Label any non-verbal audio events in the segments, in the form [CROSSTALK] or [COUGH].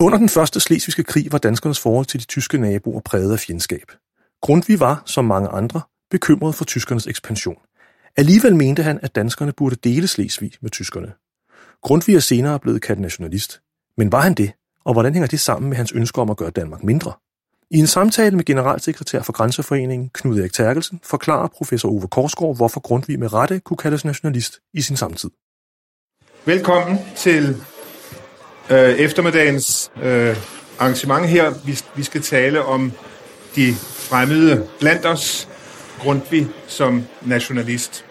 Under den første slesvigske krig var danskernes forhold til de tyske naboer præget af fjendskab. Grundtvig var, som mange andre, bekymret for tyskernes ekspansion. Alligevel mente han, at danskerne burde dele Slesvig med tyskerne. Grundtvig er senere blevet kaldt nationalist. Men var han det? Og hvordan hænger det sammen med hans ønske om at gøre Danmark mindre? I en samtale med generalsekretær for Grænseforeningen, Knud Erik Terkelsen, forklarer professor Ove Korsgaard, hvorfor Grundtvig med rette kunne kaldes nationalist i sin samtid. Velkommen til øh, eftermiddagens øh, arrangement her. Vi, vi skal tale om de fremmede blandt os, Grundtvig som nationalist.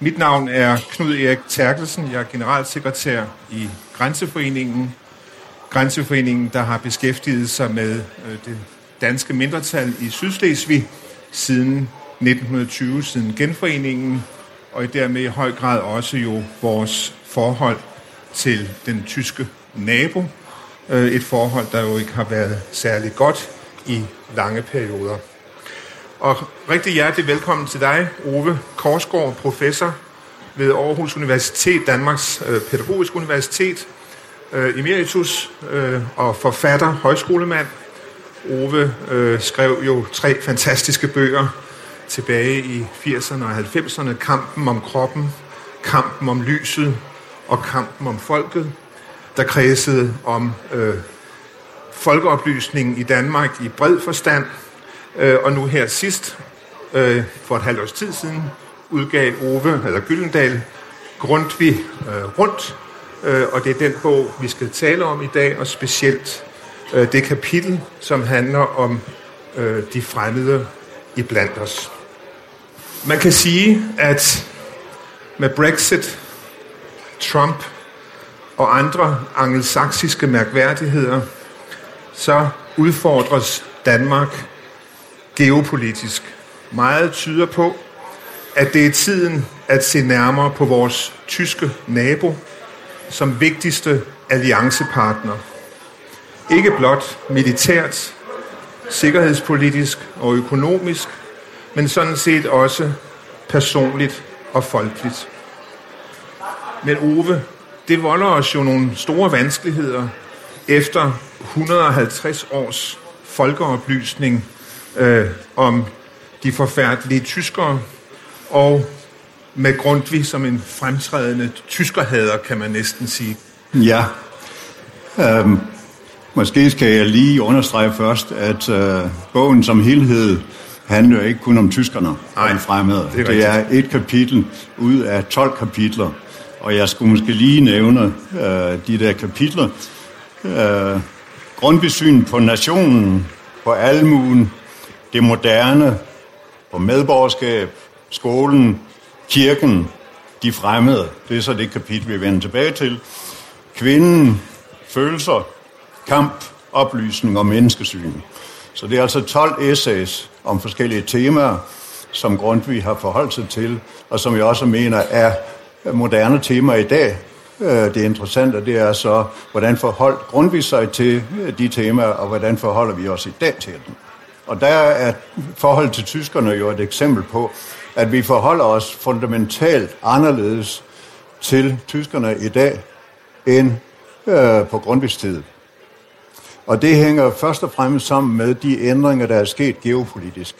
Mit navn er Knud Erik Terkelsen. Jeg er generalsekretær i Grænseforeningen. Grænseforeningen, der har beskæftiget sig med øh, det danske mindretal i Sydslesvig siden 1920, siden genforeningen, og dermed i høj grad også jo vores forhold til den tyske nabo. Øh, et forhold, der jo ikke har været særlig godt i lange perioder. Og rigtig hjertelig velkommen til dig, Ove Korsgaard, professor ved Aarhus Universitet, Danmarks Pædagogiske Pædagogisk Universitet, øh, emeritus øh, og forfatter, højskolemand. Ove øh, skrev jo tre fantastiske bøger tilbage i 80'erne og 90'erne. Kampen om kroppen, kampen om lyset og kampen om folket, der kredsede om øh, folkeoplysningen i Danmark i bred forstand, øh, og nu her sidst, øh, for et halvt års tid siden, udgav Ove, eller Gyldendal, Grundtvig øh, rundt, øh, og det er den bog, vi skal tale om i dag, og specielt øh, det kapitel, som handler om øh, de fremmede i blandt os. Man kan sige, at med Brexit, Trump og andre angelsaksiske mærkværdigheder, så udfordres Danmark geopolitisk. Meget tyder på, at det er tiden at se nærmere på vores tyske nabo som vigtigste alliancepartner. Ikke blot militært, sikkerhedspolitisk og økonomisk, men sådan set også personligt og folkeligt. Men Ove, det volder os jo nogle store vanskeligheder efter 150 års folkeoplysning øh, om de forfærdelige tyskere, og med Grundtvig som en fremtrædende tyskerhader, kan man næsten sige. Ja. Øhm, måske skal jeg lige understrege først, at øh, bogen som helhed handler ikke kun om tyskerne Nej, og fremmede. Det er, det er et kapitel ud af 12 kapitler, og jeg skulle måske lige nævne øh, de der kapitler. Øh, Grundtvigs syn på nationen, på almuen, det moderne, på medborgerskab, skolen, kirken, de fremmede. Det er så det kapitel, vi vender tilbage til. Kvinden, følelser, kamp, oplysning og menneskesyn. Så det er altså 12 essays om forskellige temaer, som Grundtvig har forholdt sig til, og som jeg også mener er moderne temaer i dag. Øh, det interessante det er så, hvordan forholdt Grundtvig sig til øh, de temaer, og hvordan forholder vi os i dag til dem. Og der er forhold til tyskerne jo et eksempel på, at vi forholder os fundamentalt anderledes til tyskerne i dag end øh, på Grundtvigs tid. Og det hænger først og fremmest sammen med de ændringer, der er sket geopolitisk.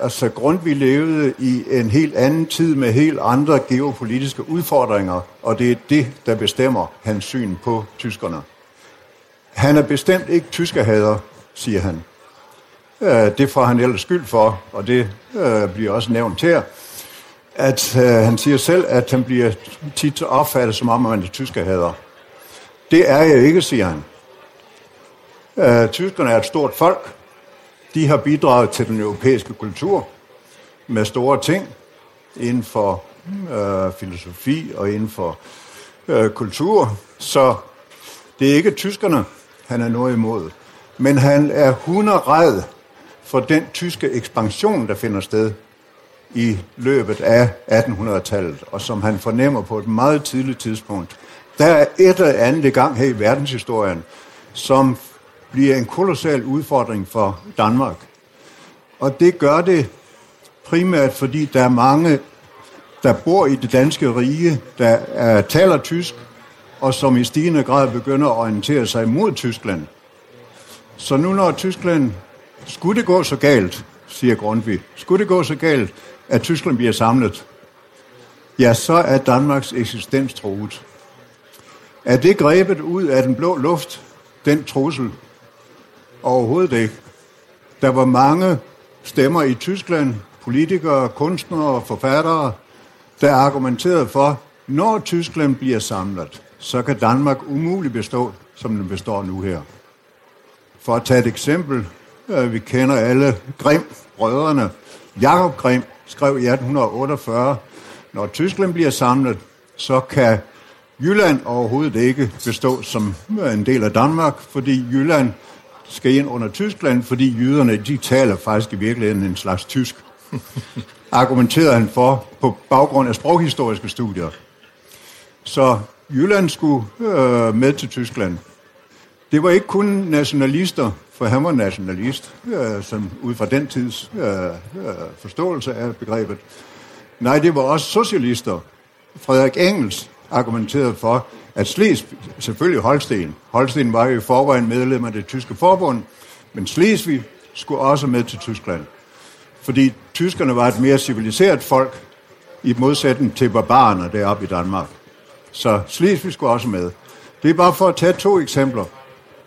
Altså Grundtvig levede i en helt anden tid med helt andre geopolitiske udfordringer, og det er det, der bestemmer hans syn på tyskerne. Han er bestemt ikke tyskerhader, siger han. Øh, det får han ellers skyld for, og det øh, bliver også nævnt her, at øh, han siger selv, at han bliver tit opfattet som om, at man er tyskerhader. Det er jeg ikke, siger han. Øh, tyskerne er et stort folk. De har bidraget til den europæiske kultur med store ting inden for øh, filosofi og inden for øh, kultur. Så det er ikke tyskerne, han er noget imod. Men han er hunderred for den tyske ekspansion, der finder sted i løbet af 1800-tallet, og som han fornemmer på et meget tidligt tidspunkt. Der er et eller andet gang her i verdenshistorien, som bliver en kolossal udfordring for Danmark. Og det gør det primært fordi der er mange, der bor i det danske rige, der er, taler tysk, og som i stigende grad begynder at orientere sig mod Tyskland. Så nu når Tyskland, skulle det gå så galt, siger Grundtvig, skulle det gå så galt, at Tyskland bliver samlet, ja, så er Danmarks eksistens truet. Er det grebet ud af den blå luft, den trussel? Overhovedet ikke. Der var mange stemmer i Tyskland, politikere, kunstnere, og forfattere, der argumenterede for, når Tyskland bliver samlet, så kan Danmark umuligt bestå, som den består nu her. For at tage et eksempel, vi kender alle Grim, brødrene. Jakob Grim skrev i 1848, når Tyskland bliver samlet, så kan Jylland overhovedet ikke bestå som øh, en del af Danmark, fordi Jylland skal ind under Tyskland, fordi jyderne, de taler faktisk i virkeligheden en slags tysk. [LAUGHS] Argumenterede han for på baggrund af sproghistoriske studier. Så Jylland skulle øh, med til Tyskland. Det var ikke kun nationalister, for han var nationalist, øh, som ud fra den tids øh, øh, forståelse af begrebet. Nej, det var også socialister. Frederik Engels argumenterede for, at Slesvig, selvfølgelig Holsten, Holsten var jo i forvejen medlem af det tyske forbund, men Slesvig skulle også med til Tyskland. Fordi tyskerne var et mere civiliseret folk, i modsætning til barbarerne deroppe i Danmark. Så Slesvig skulle også med. Det er bare for at tage to eksempler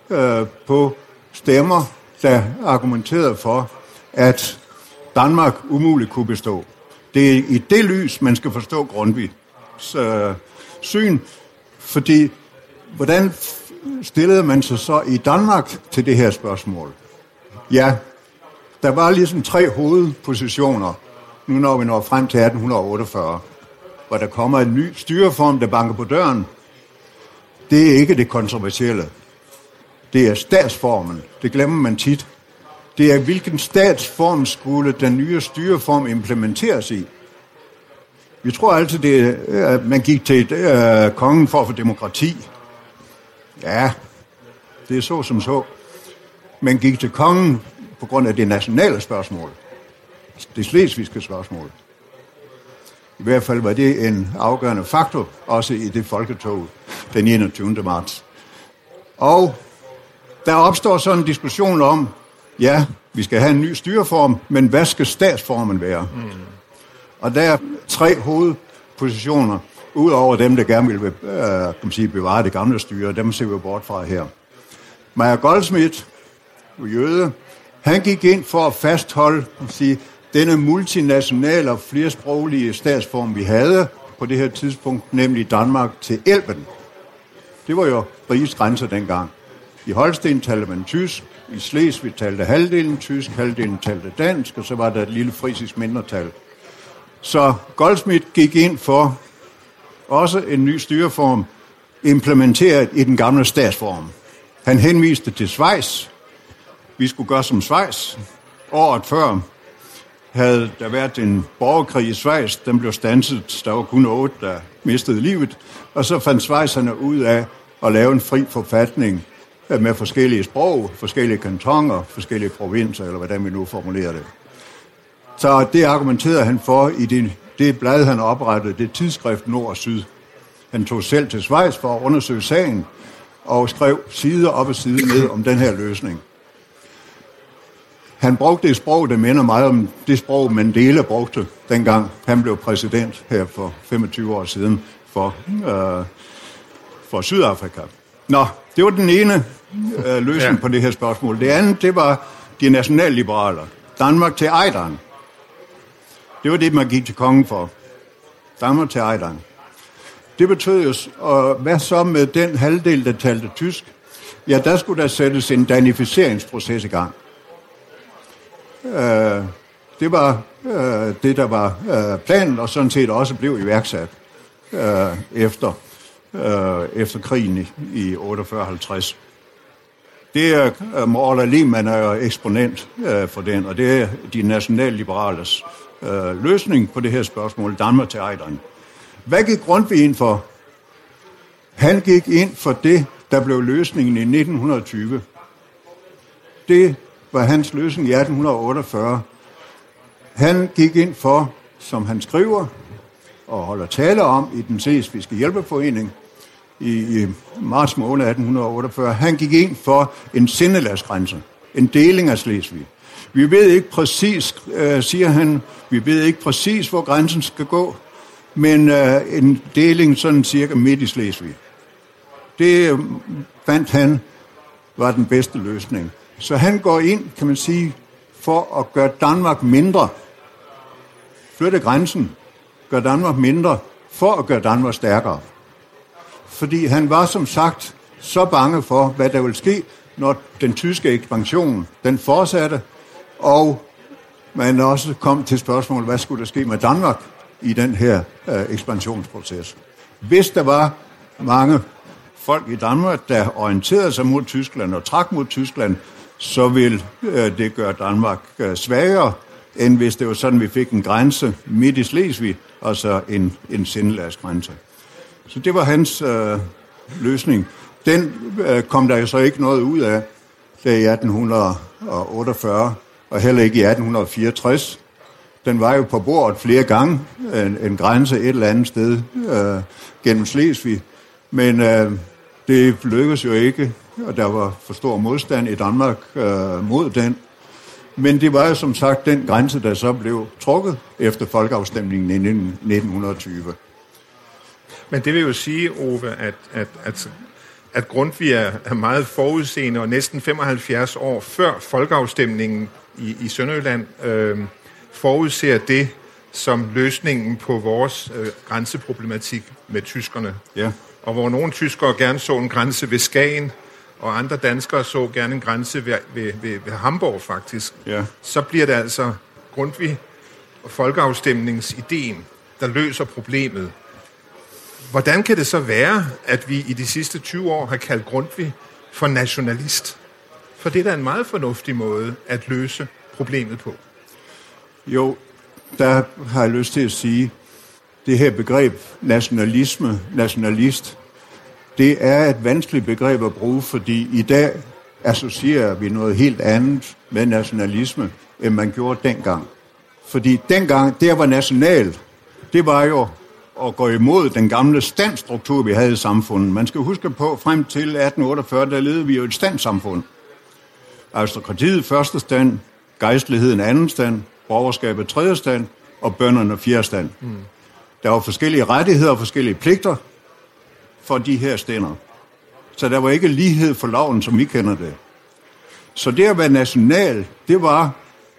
øh, på stemmer, der argumenterede for, at Danmark umuligt kunne bestå. Det er i det lys, man skal forstå Grundtvigs øh, syn, fordi hvordan stillede man sig så i Danmark til det her spørgsmål? Ja, der var ligesom tre hovedpositioner, nu når vi når frem til 1848, hvor der kommer en ny styreform, der banker på døren. Det er ikke det kontroversielle. Det er statsformen. Det glemmer man tit. Det er, hvilken statsform skulle den nye styreform implementeres i. Vi tror altid, det er, at man gik til uh, kongen for at få demokrati. Ja, det er så som så. Man gik til kongen på grund af det nationale spørgsmål. Det slesvigske spørgsmål. I hvert fald var det en afgørende faktor, også i det folketog den 21. marts. Og der opstår sådan en diskussion om, ja, vi skal have en ny styreform, men hvad skal statsformen være? Mm. Og der er tre hovedpositioner, udover dem, der gerne vil øh, kan sige, bevare det gamle styre, dem ser vi bort fra her. Maja Goldsmith, jøde, han gik ind for at fastholde sige, denne multinationale og flersproglige statsform, vi havde på det her tidspunkt, nemlig Danmark til Elben. Det var jo rigets grænser dengang. I Holsten talte man tysk, i Slesvig talte halvdelen tysk, halvdelen talte dansk, og så var der et lille frisisk mindretal. Så Goldsmith gik ind for også en ny styreform, implementeret i den gamle statsform. Han henviste til Schweiz. Vi skulle gøre som Schweiz. Året før havde der været en borgerkrig i Schweiz. Den blev stanset. Der var kun otte, der mistede livet. Og så fandt Schweizerne ud af at lave en fri forfatning Øh, med forskellige sprog, forskellige kantoner, forskellige provinser, eller hvordan vi nu formulerer det. Så det argumenterede han for i det, det blad, han oprettede, det tidsskrift Nord og Syd. Han tog selv til Schweiz for at undersøge sagen, og skrev side op og side ned om den her løsning. Han brugte et sprog, der minder meget om det sprog, Mandela brugte dengang han blev præsident her for 25 år siden for, øh, for Sydafrika. Nå, det var den ene øh, løsning ja. på det her spørgsmål. Det andet, det var de nationalliberale. Danmark til Ejderen. Det var det, man gik til kongen for. Danmark til Ejderen. Det betød jo, og hvad så med den halvdel, der talte tysk? Ja, der skulle der sættes en danificeringsproces i gang. Øh, det var øh, det, der var øh, planen, og sådan set også blev iværksat øh, efter, øh, efter krigen i, i 48-50. Det er, øh, uh, Morla Lehmann er jo eksponent øh, for den, og det er de nationalliberales øh, løsning på det her spørgsmål, Danmark til Ejderen. Hvad gik Grundtvig ind for? Han gik ind for det, der blev løsningen i 1920. Det var hans løsning i 1848. Han gik ind for, som han skriver og holder tale om i den slesvigske hjælpeforening i, i marts måned 1848, han gik ind for en sindelagsgrænse, en deling af Slesvig. Vi ved ikke præcis, øh, siger han, vi ved ikke præcis, hvor grænsen skal gå, men øh, en deling sådan cirka midt i Slesvig. Det øh, fandt han var den bedste løsning. Så han går ind, kan man sige, for at gøre Danmark mindre. Flytte grænsen. Gør Danmark mindre, for at gøre Danmark stærkere. Fordi han var som sagt så bange for, hvad der ville ske, når den tyske ekspansion den fortsatte, og man også kom til spørgsmålet, hvad skulle der ske med Danmark i den her øh, ekspansionsproces. Hvis der var mange folk i Danmark, der orienterede sig mod Tyskland og trak mod Tyskland, så vil øh, det gøre Danmark øh, svagere, end hvis det var sådan, vi fik en grænse midt i Slesvig, og så en, en sindelagsgrænse. Så det var hans øh, løsning. Den øh, kom der jo så ikke noget ud af, der i 1848, og heller ikke i 1864. Den var jo på bordet flere gange, en, en grænse et eller andet sted øh, gennem Slesvig. Men øh, det lykkedes jo ikke, og der var for stor modstand i Danmark øh, mod den. Men det var jo som sagt den grænse, der så blev trukket efter folkeafstemningen i 1920. Men det vil jo sige, Ove, at, at, at, at Grundtvig er meget forudseende og næsten 75 år før folkeafstemningen i, i Sønderjylland øh, forudser det som løsningen på vores øh, grænseproblematik med tyskerne. Ja. Og hvor nogle tyskere gerne så en grænse ved Skagen, og andre danskere så gerne en grænse ved, ved, ved, ved Hamburg faktisk, ja. så bliver det altså Grundtvig og folkeafstemningsideen, der løser problemet. Hvordan kan det så være, at vi i de sidste 20 år har kaldt Grundtvig for nationalist? For det er da en meget fornuftig måde at løse problemet på. Jo, der har jeg lyst til at sige, det her begreb nationalisme, nationalist, det er et vanskeligt begreb at bruge, fordi i dag associerer vi noget helt andet med nationalisme, end man gjorde dengang. Fordi dengang, der var national, det var jo at gå imod den gamle standstruktur, vi havde i samfundet. Man skal huske på, frem til 1848, der levede vi jo et standsamfund. Aristokratiet første stand, gejstligheden anden stand, borgerskabet tredje stand og bønderne fjerde stand. Mm. Der var forskellige rettigheder og forskellige pligter for de her stænder. Så der var ikke lighed for loven, som vi kender det. Så det at være national, det var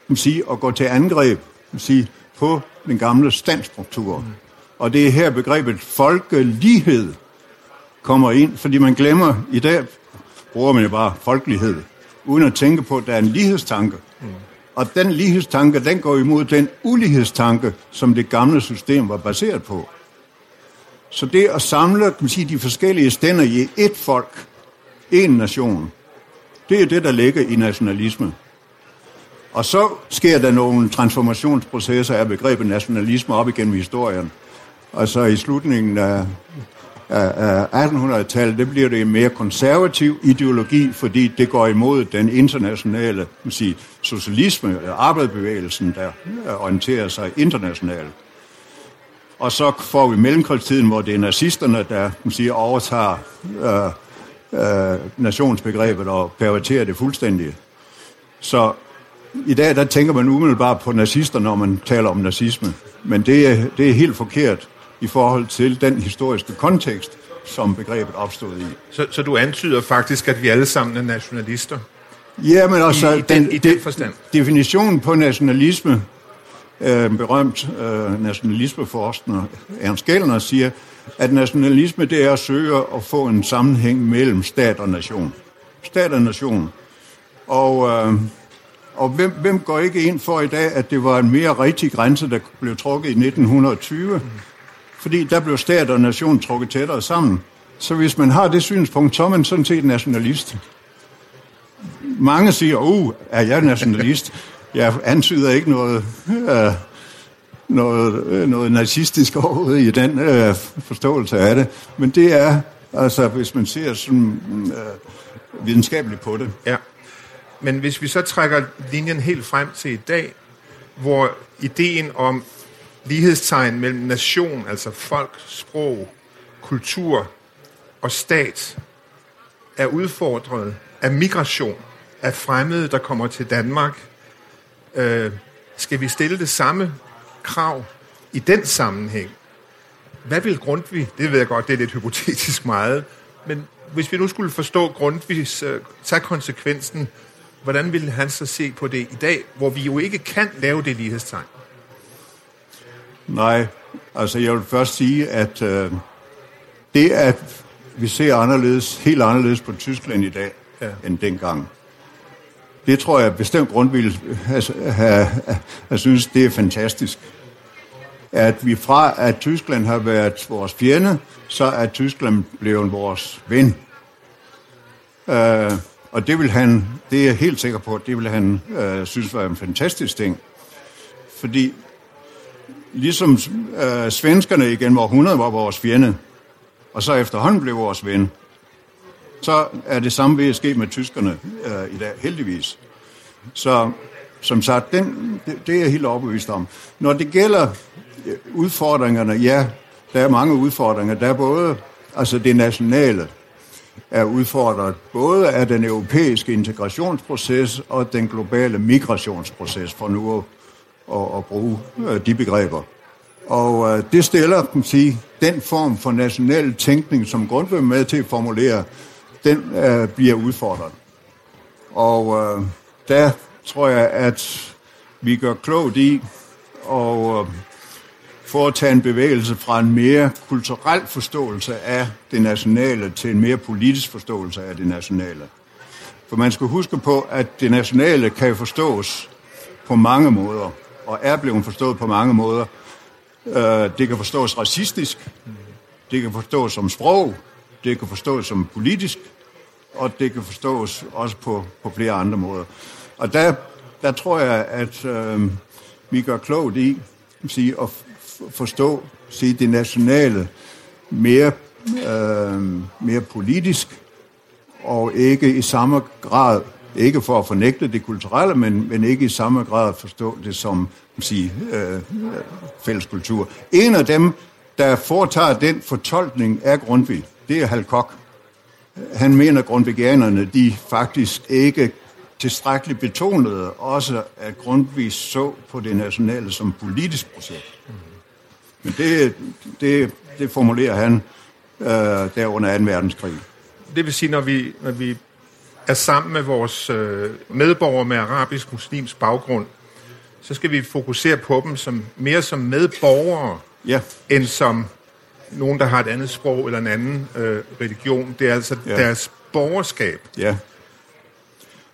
man sige, at gå til angreb man sige, på den gamle standstruktur. Mm. Og det er her begrebet folkelighed kommer ind, fordi man glemmer, i dag bruger man jo bare folkelighed, uden at tænke på, at der er en lighedstanke. Mm. Og den lighedstanke, den går imod den ulighedstanke, som det gamle system var baseret på. Så det at samle kan man sige, de forskellige stænder i et folk, en nation, det er det, der ligger i nationalisme. Og så sker der nogle transformationsprocesser af begrebet nationalisme op igennem historien. Og så i slutningen af, af, af 1800-tallet, det bliver det en mere konservativ ideologi, fordi det går imod den internationale sige, socialisme, arbejdsbevægelsen, der øh, orienterer sig internationalt. Og så får vi mellemkrigstiden, hvor det er nazisterne, der sige, overtager øh, øh, nationsbegrebet og perverterer det fuldstændig. Så i dag der tænker man umiddelbart på nazister, når man taler om nazisme. Men det er, det er helt forkert i forhold til den historiske kontekst, som begrebet opstod i. Så, så du antyder faktisk, at vi alle sammen er nationalister? Ja, men også I, i den, i den forstand. definitionen på nationalisme, øh, berømt øh, nationalismeforsker Ernst Gellner siger, at nationalisme det er at søge at få en sammenhæng mellem stat og nation. Stat og nation. Og, øh, og hvem, hvem går ikke ind for i dag, at det var en mere rigtig grænse, der blev trukket i 1920? Fordi der blev stat og nation trukket tættere sammen. Så hvis man har det synspunkt, så er man sådan set nationalist. Mange siger, uh, er jeg nationalist? [LAUGHS] Jeg antyder ikke noget, øh, noget, øh, noget nazistisk overhovedet i den øh, forståelse af det. Men det er, altså hvis man ser sådan øh, videnskabeligt på det. Ja. Men hvis vi så trækker linjen helt frem til i dag, hvor ideen om lighedstegn mellem nation, altså folk, sprog, kultur og stat, er udfordret af migration, af fremmede, der kommer til Danmark. Øh, skal vi stille det samme krav i den sammenhæng? Hvad vil Grundtvig, det ved jeg godt, det er lidt hypotetisk meget, men hvis vi nu skulle forstå Grundtvigs, øh, tage konsekvensen, hvordan ville han så se på det i dag, hvor vi jo ikke kan lave det lighedstegn? Nej, altså jeg vil først sige, at uh, det, at vi ser anderledes, helt anderledes på Tyskland i dag, ja. end dengang, det tror jeg bestemt grund vil have, have, have synes, det er fantastisk. At vi fra, at Tyskland har været vores fjende, så er Tyskland blevet vores ven. Uh, og det vil han, det er jeg helt sikker på, det vil han uh, synes var en fantastisk ting. Fordi ligesom øh, svenskerne igen hvor 100 var vores fjende, og så efterhånden blev vores ven, så er det samme ved at ske med tyskerne øh, i dag, heldigvis. Så som sagt, den, det, det er jeg helt overbevist om. Når det gælder øh, udfordringerne, ja, der er mange udfordringer. Der er både altså det nationale, er udfordret både af den europæiske integrationsproces og den globale migrationsproces, for nu at, at, at bruge øh, de begreber. Og øh, det stiller, kan sige, den form for national tænkning, som Grundtvig med til at formulere, den øh, bliver udfordret. Og øh, der tror jeg, at vi gør klogt i at øh, foretage en bevægelse fra en mere kulturel forståelse af det nationale til en mere politisk forståelse af det nationale. For man skal huske på, at det nationale kan forstås på mange måder, og er blevet forstået på mange måder. Øh, det kan forstås racistisk, det kan forstås som sprog, det kan forstås som politisk, og det kan forstås også på, på flere andre måder. Og der, der tror jeg, at øh, vi gør klogt i sige, at forstå sige, det nationale mere, øh, mere politisk, og ikke i samme grad, ikke for at fornægte det kulturelle, men, men ikke i samme grad forstå det som sige, øh, fælles kultur. En af dem, der foretager den fortolkning af Grundtvig, det er Halkok. Han mener, at grundvigianerne de faktisk ikke tilstrækkeligt betonede også, at Grundtvig så på det nationale som politisk projekt. Men det, det, det formulerer han øh, der under 2. verdenskrig. Det vil sige, når vi, når vi er sammen med vores øh, medborgere med arabisk muslims baggrund, så skal vi fokusere på dem som mere som medborgere, ja. end som nogen, der har et andet sprog eller en anden øh, religion. Det er altså ja. deres borgerskab. Ja.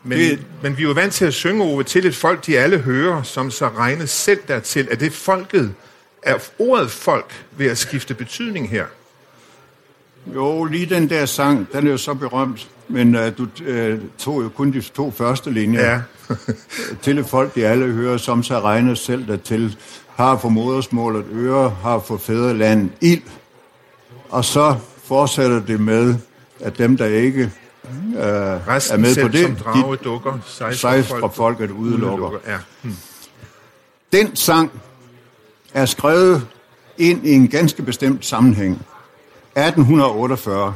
Men, det... men vi er jo vant til at synge over til et folk, de alle hører, som så regnes selv dertil. Er det folket, er ordet folk ved at skifte betydning her? Jo, lige den der sang, den er jo så berømt, men uh, du uh, tog jo kun de to første linjer. Ja. [LAUGHS] til et folk, de alle hører, som så regner selv dertil, har for modersmålet øre, har for fædreland ild. Og så fortsætter det med, at dem, der ikke uh, er med selv, på det, som drage, de, dukker, sejs fra folket udelukker. udelukker. Ja. Hmm. Den sang er skrevet ind i en ganske bestemt sammenhæng. 1848.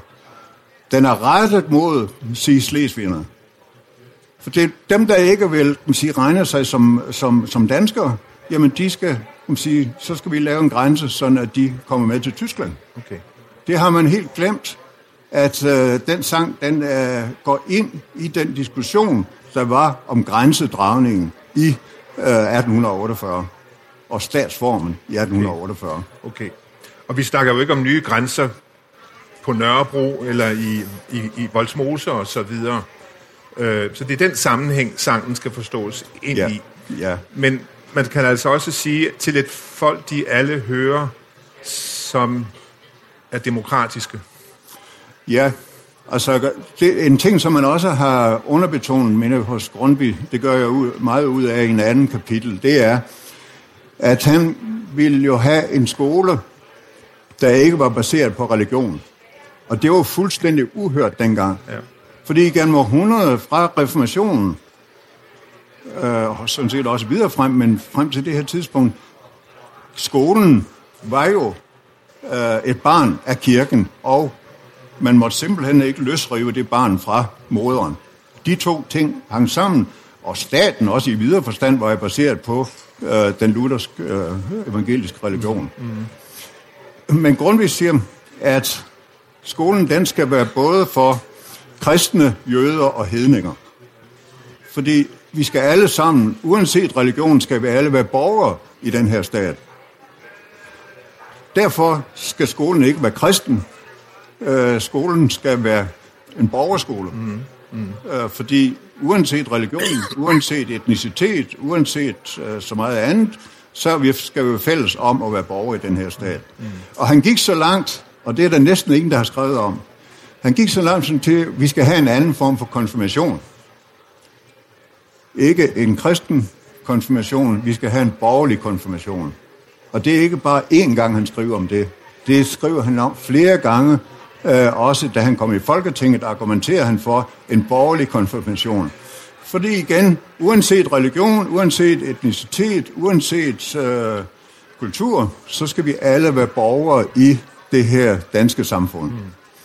Den er rettet mod, sige, slesvigerne. For det, dem, der ikke vil sige, regne sig som, som, som danskere, jamen de skal, sige, så skal vi lave en grænse, sådan at de kommer med til Tyskland. Okay. Det har man helt glemt, at øh, den sang, den øh, går ind i den diskussion, der var om grænsedragningen i øh, 1848 og statsformen i 1848. Okay. okay. Og vi snakker jo ikke om nye grænser på Nørrebro eller i, i, i Voldsmose og så videre. Øh, så det er den sammenhæng, sangen skal forstås ind ja. i. Ja. Men man kan altså også sige til et folk, de alle hører, som er demokratiske. Ja, altså det, en ting, som man også har underbetonet, mener hos Grundtvig, det gør jeg ud, meget ud af i en anden kapitel, det er, at han ville jo have en skole, der ikke var baseret på religion. Og det var fuldstændig uhørt dengang. Ja. Fordi gennem århundrede fra reformationen, øh, og sådan set også videre frem, men frem til det her tidspunkt, skolen var jo øh, et barn af kirken, og man måtte simpelthen ikke løsrive det barn fra moderen. De to ting hang sammen, og staten også i videre forstand var baseret på øh, den lutherske øh, evangeliske religion. Mm. Men Grundtvig siger, at skolen den skal være både for kristne, jøder og hedninger. Fordi vi skal alle sammen, uanset religion, skal vi alle være borgere i den her stat. Derfor skal skolen ikke være kristen. Øh, skolen skal være en borgerskole. Mm. Mm. Øh, fordi uanset religion, uanset etnicitet, uanset øh, så meget andet, så vi, skal vi være fælles om at være borgere i den her stat. Mm. Og han gik så langt, og det er der næsten ingen, der har skrevet om, han gik så langt som til, at vi skal have en anden form for konfirmation. Ikke en kristen konfirmation, vi skal have en borgerlig konfirmation. Og det er ikke bare én gang, han skriver om det. Det skriver han om flere gange. Øh, også da han kom i Folketinget, argumenterer han for en borgerlig konfirmation. Fordi igen, uanset religion, uanset etnicitet, uanset øh, kultur, så skal vi alle være borgere i det her danske samfund. Mm.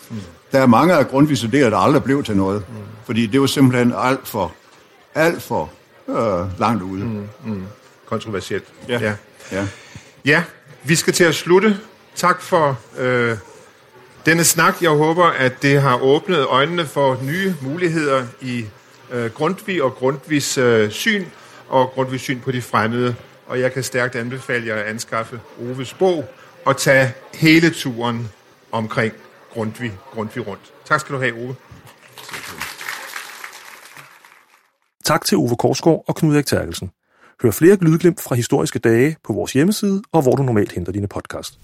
Mm. Der er mange af Grundtvigs idéer, der aldrig blev til noget. Mm. Fordi det var simpelthen alt for, alt for øh, langt ude. Mm. Mm. Kontroversielt. Ja. ja. ja. Ja, vi skal til at slutte. Tak for øh, denne snak. Jeg håber, at det har åbnet øjnene for nye muligheder i øh, Grundtvig og Grundtvigs øh, syn og Grundtvigs syn på de fremmede. Og jeg kan stærkt anbefale jer at anskaffe Oves bog og tage hele turen omkring Grundtvig, Grundtvig rundt. Tak skal du have, Ove. Tak til Ove Korsgaard og Knud Erik Terkelsen. Hør flere lydglimt fra historiske dage på vores hjemmeside og hvor du normalt henter dine podcast.